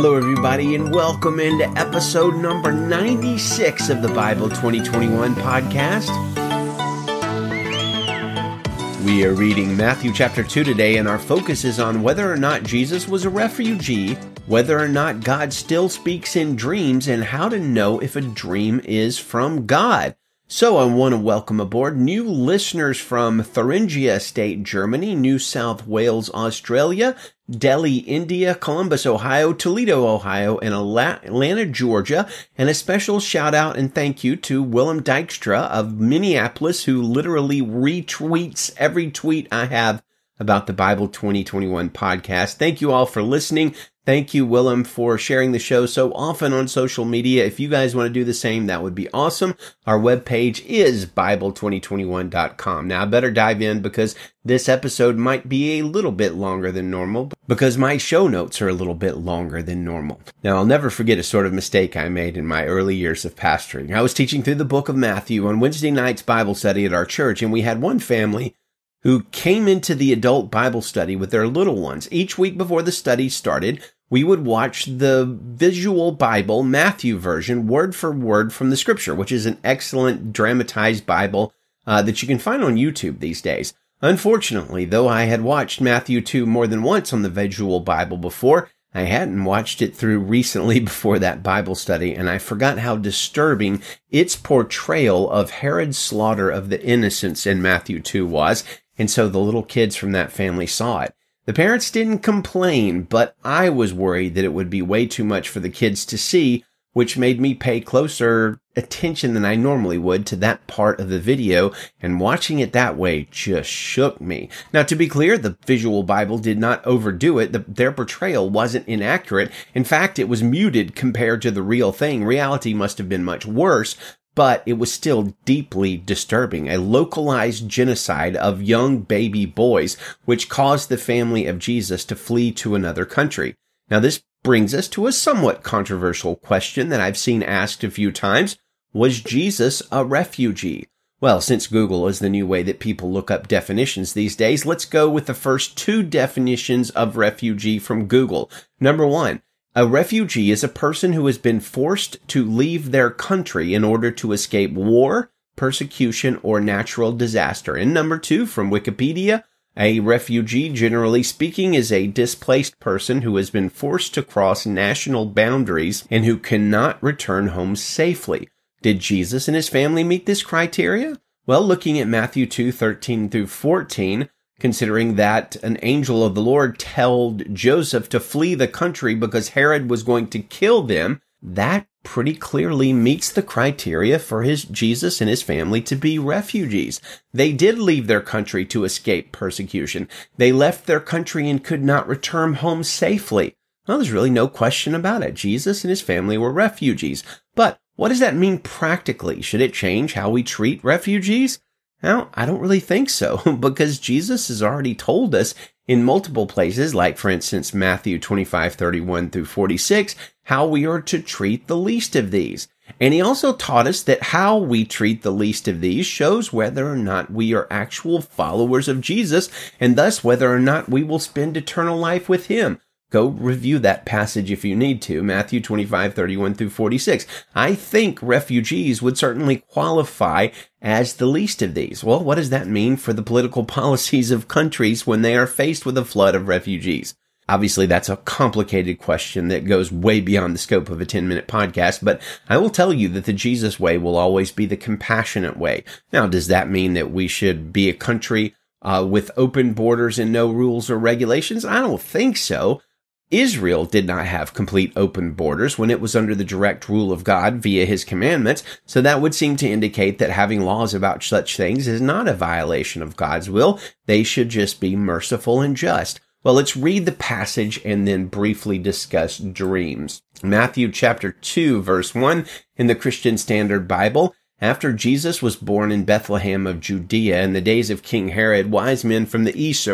Hello, everybody, and welcome into episode number 96 of the Bible 2021 podcast. We are reading Matthew chapter 2 today, and our focus is on whether or not Jesus was a refugee, whether or not God still speaks in dreams, and how to know if a dream is from God. So I want to welcome aboard new listeners from Thuringia State, Germany, New South Wales, Australia, Delhi, India, Columbus, Ohio, Toledo, Ohio, and Atlanta, Georgia. And a special shout out and thank you to Willem Dykstra of Minneapolis, who literally retweets every tweet I have about the Bible 2021 podcast. Thank you all for listening. Thank you, Willem, for sharing the show so often on social media. If you guys want to do the same, that would be awesome. Our webpage is Bible2021.com. Now I better dive in because this episode might be a little bit longer than normal because my show notes are a little bit longer than normal. Now I'll never forget a sort of mistake I made in my early years of pastoring. I was teaching through the book of Matthew on Wednesday night's Bible study at our church and we had one family who came into the adult Bible study with their little ones. Each week before the study started, we would watch the visual Bible, Matthew version, word for word from the scripture, which is an excellent dramatized Bible uh, that you can find on YouTube these days. Unfortunately, though I had watched Matthew 2 more than once on the visual Bible before, I hadn't watched it through recently before that Bible study, and I forgot how disturbing its portrayal of Herod's slaughter of the innocents in Matthew 2 was, and so the little kids from that family saw it. The parents didn't complain, but I was worried that it would be way too much for the kids to see, which made me pay closer attention than I normally would to that part of the video, and watching it that way just shook me. Now, to be clear, the visual Bible did not overdo it. The, their portrayal wasn't inaccurate. In fact, it was muted compared to the real thing. Reality must have been much worse, but it was still deeply disturbing. A localized genocide of young baby boys, which caused the family of Jesus to flee to another country. Now, this brings us to a somewhat controversial question that I've seen asked a few times. Was Jesus a refugee? Well, since Google is the new way that people look up definitions these days, let's go with the first two definitions of refugee from Google. Number one, a refugee is a person who has been forced to leave their country in order to escape war, persecution, or natural disaster. And number two, from Wikipedia, a refugee, generally speaking, is a displaced person who has been forced to cross national boundaries and who cannot return home safely. Did Jesus and his family meet this criteria? Well, looking at Matthew 2, 13 through 14, considering that an angel of the Lord told Joseph to flee the country because Herod was going to kill them, that pretty clearly meets the criteria for his Jesus and his family to be refugees. They did leave their country to escape persecution. They left their country and could not return home safely. Well, there's really no question about it. Jesus and his family were refugees. But what does that mean practically? Should it change how we treat refugees? Well, I don't really think so because Jesus has already told us in multiple places, like for instance, Matthew 25, 31 through 46, how we are to treat the least of these. And he also taught us that how we treat the least of these shows whether or not we are actual followers of Jesus and thus whether or not we will spend eternal life with him. Go review that passage if you need to, Matthew 25, 31 through 46. I think refugees would certainly qualify as the least of these. Well, what does that mean for the political policies of countries when they are faced with a flood of refugees? Obviously, that's a complicated question that goes way beyond the scope of a 10 minute podcast, but I will tell you that the Jesus way will always be the compassionate way. Now, does that mean that we should be a country uh, with open borders and no rules or regulations? I don't think so. Israel did not have complete open borders when it was under the direct rule of God via his commandments, so that would seem to indicate that having laws about such things is not a violation of God's will. They should just be merciful and just. Well, let's read the passage and then briefly discuss dreams. Matthew chapter 2 verse 1 in the Christian Standard Bible. After Jesus was born in Bethlehem of Judea in the days of King Herod, wise men from the east,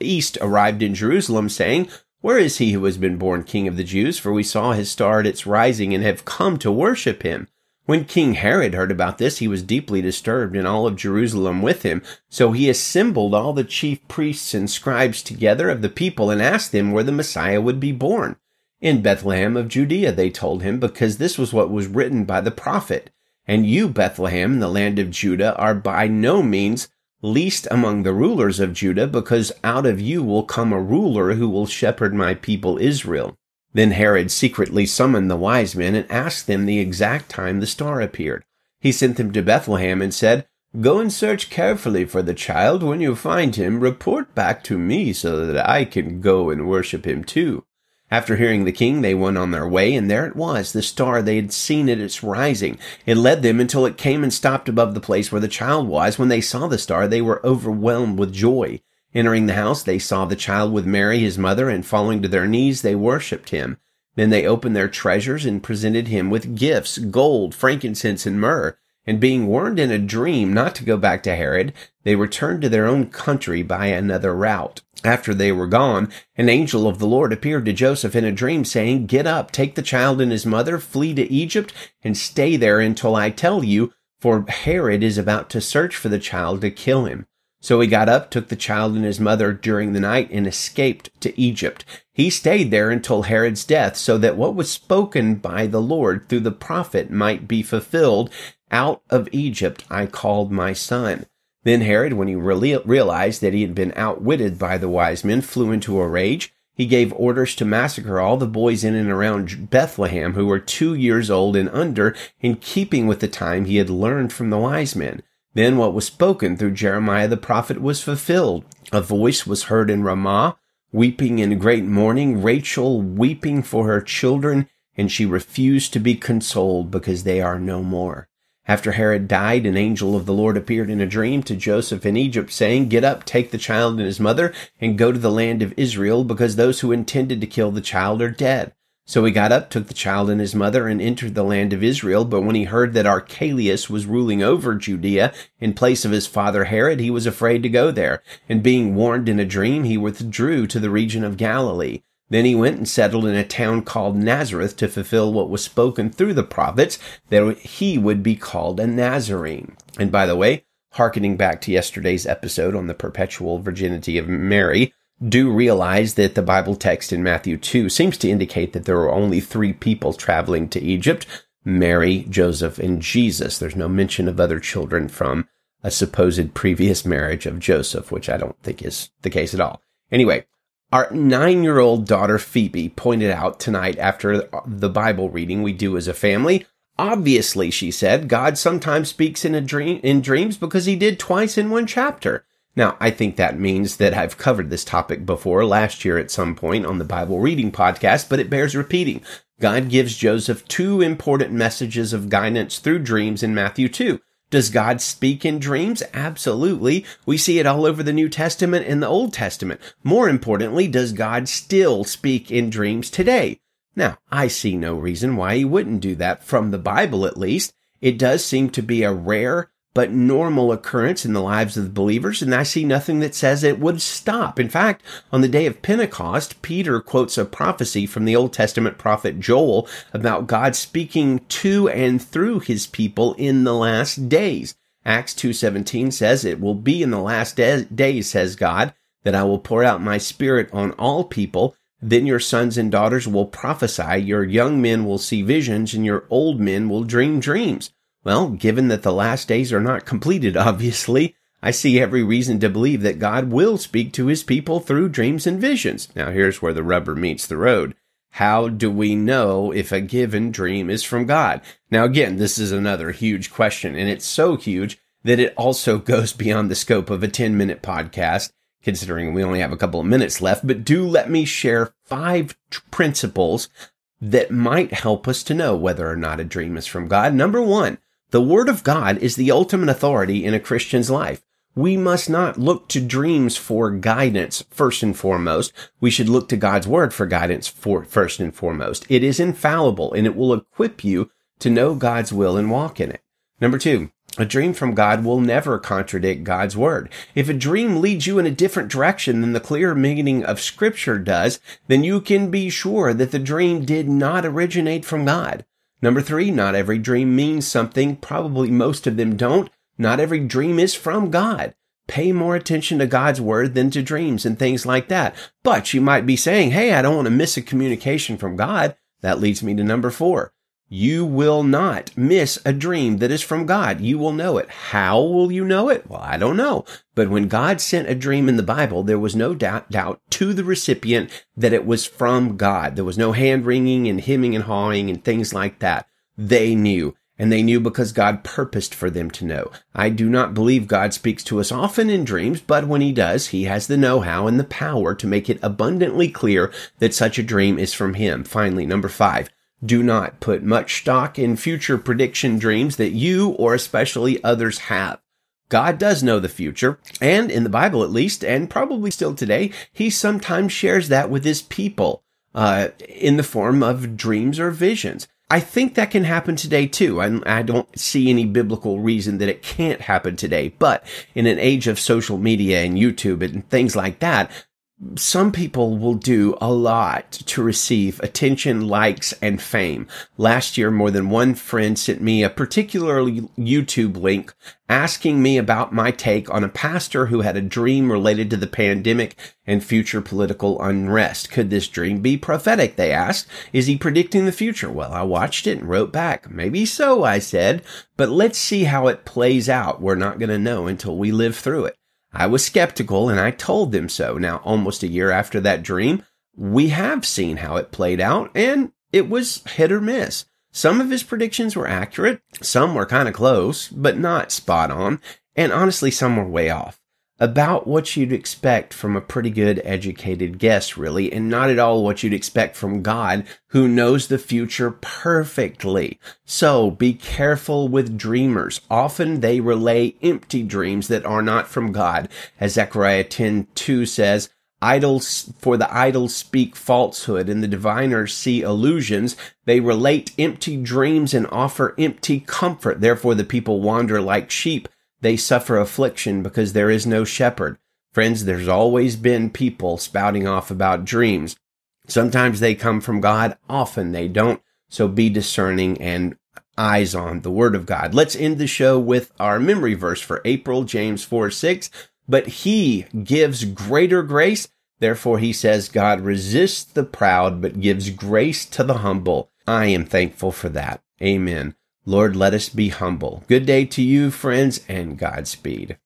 east arrived in Jerusalem saying, where is he who has been born king of the Jews? For we saw his star at its rising and have come to worship him. When King Herod heard about this, he was deeply disturbed and all of Jerusalem with him. So he assembled all the chief priests and scribes together of the people and asked them where the Messiah would be born. In Bethlehem of Judea, they told him, because this was what was written by the prophet. And you, Bethlehem, in the land of Judah, are by no means least among the rulers of Judah, because out of you will come a ruler who will shepherd my people Israel. Then Herod secretly summoned the wise men and asked them the exact time the star appeared. He sent them to Bethlehem and said, Go and search carefully for the child. When you find him, report back to me so that I can go and worship him too. After hearing the king, they went on their way, and there it was, the star they had seen at its rising. It led them until it came and stopped above the place where the child was. When they saw the star, they were overwhelmed with joy. Entering the house, they saw the child with Mary, his mother, and falling to their knees, they worshipped him. Then they opened their treasures and presented him with gifts, gold, frankincense, and myrrh. And being warned in a dream not to go back to Herod, they returned to their own country by another route. After they were gone, an angel of the Lord appeared to Joseph in a dream, saying, Get up, take the child and his mother, flee to Egypt, and stay there until I tell you, for Herod is about to search for the child to kill him. So he got up, took the child and his mother during the night, and escaped to Egypt. He stayed there until Herod's death, so that what was spoken by the Lord through the prophet might be fulfilled. Out of Egypt I called my son. Then Herod, when he realized that he had been outwitted by the wise men, flew into a rage. He gave orders to massacre all the boys in and around Bethlehem who were two years old and under, in keeping with the time he had learned from the wise men. Then what was spoken through Jeremiah the prophet was fulfilled. A voice was heard in Ramah, weeping in great mourning, Rachel weeping for her children, and she refused to be consoled because they are no more. After Herod died, an angel of the Lord appeared in a dream to Joseph in Egypt, saying, Get up, take the child and his mother, and go to the land of Israel, because those who intended to kill the child are dead. So he got up, took the child and his mother, and entered the land of Israel. But when he heard that Archelaus was ruling over Judea in place of his father Herod, he was afraid to go there. And being warned in a dream, he withdrew to the region of Galilee. Then he went and settled in a town called Nazareth to fulfill what was spoken through the prophets that he would be called a Nazarene. And by the way, hearkening back to yesterday's episode on the perpetual virginity of Mary, do realize that the Bible text in Matthew 2 seems to indicate that there were only three people traveling to Egypt Mary, Joseph, and Jesus. There's no mention of other children from a supposed previous marriage of Joseph, which I don't think is the case at all. Anyway, our nine year old daughter Phoebe pointed out tonight after the Bible reading we do as a family. Obviously, she said, God sometimes speaks in a dream, in dreams because he did twice in one chapter. Now, I think that means that I've covered this topic before last year at some point on the Bible reading podcast, but it bears repeating. God gives Joseph two important messages of guidance through dreams in Matthew 2. Does God speak in dreams? Absolutely. We see it all over the New Testament and the Old Testament. More importantly, does God still speak in dreams today? Now, I see no reason why he wouldn't do that from the Bible at least. It does seem to be a rare but normal occurrence in the lives of the believers, and I see nothing that says it would stop. In fact, on the day of Pentecost, Peter quotes a prophecy from the Old Testament prophet Joel about God speaking to and through his people in the last days. Acts 2:17 says, "It will be in the last de- days," says God, "that I will pour out my spirit on all people." Then your sons and daughters will prophesy, your young men will see visions, and your old men will dream dreams. Well, given that the last days are not completed, obviously, I see every reason to believe that God will speak to his people through dreams and visions. Now, here's where the rubber meets the road. How do we know if a given dream is from God? Now, again, this is another huge question, and it's so huge that it also goes beyond the scope of a 10 minute podcast, considering we only have a couple of minutes left. But do let me share five principles that might help us to know whether or not a dream is from God. Number one, the Word of God is the ultimate authority in a Christian's life. We must not look to dreams for guidance first and foremost. We should look to God's Word for guidance for first and foremost. It is infallible and it will equip you to know God's will and walk in it. Number two, a dream from God will never contradict God's word. If a dream leads you in a different direction than the clear meaning of scripture does, then you can be sure that the dream did not originate from God. Number three, not every dream means something. Probably most of them don't. Not every dream is from God. pay more attention to God's word than to dreams and things like that. But you might be saying, Hey, I don't want to miss a communication from God. That leads me to number four. You will not miss a dream that is from God. You will know it. How will you know it? Well, I don't know. But when God sent a dream in the Bible, there was no doubt, doubt to the recipient that it was from God. There was no hand wringing and hemming and hawing and things like that. They knew. And they knew because God purposed for them to know. I do not believe God speaks to us often in dreams, but when he does, he has the know-how and the power to make it abundantly clear that such a dream is from him. Finally, number five, do not put much stock in future prediction dreams that you or especially others have. God does know the future, and in the Bible at least, and probably still today, he sometimes shares that with his people, uh, in the form of dreams or visions. I think that can happen today too. I, I, don't see any biblical reason that it can't happen today. But in an age of social media and YouTube and things like that, some people will do a lot to receive attention, likes, and fame. Last year, more than one friend sent me a particular YouTube link asking me about my take on a pastor who had a dream related to the pandemic and future political unrest. Could this dream be prophetic? They asked. Is he predicting the future? Well, I watched it and wrote back. Maybe so, I said, but let's see how it plays out. We're not going to know until we live through it. I was skeptical and I told them so. Now, almost a year after that dream, we have seen how it played out and it was hit or miss. Some of his predictions were accurate. Some were kind of close, but not spot on. And honestly, some were way off about what you'd expect from a pretty good educated guess, really, and not at all what you'd expect from God, who knows the future perfectly. So be careful with dreamers. Often they relay empty dreams that are not from God. As Zechariah 10 2 says, Idols, for the idols speak falsehood and the diviners see illusions. They relate empty dreams and offer empty comfort. Therefore the people wander like sheep they suffer affliction because there is no shepherd. Friends, there's always been people spouting off about dreams. Sometimes they come from God, often they don't. So be discerning and eyes on the word of God. Let's end the show with our memory verse for April, James 4 6. But he gives greater grace. Therefore, he says, God resists the proud, but gives grace to the humble. I am thankful for that. Amen. Lord, let us be humble. Good day to you, friends, and Godspeed.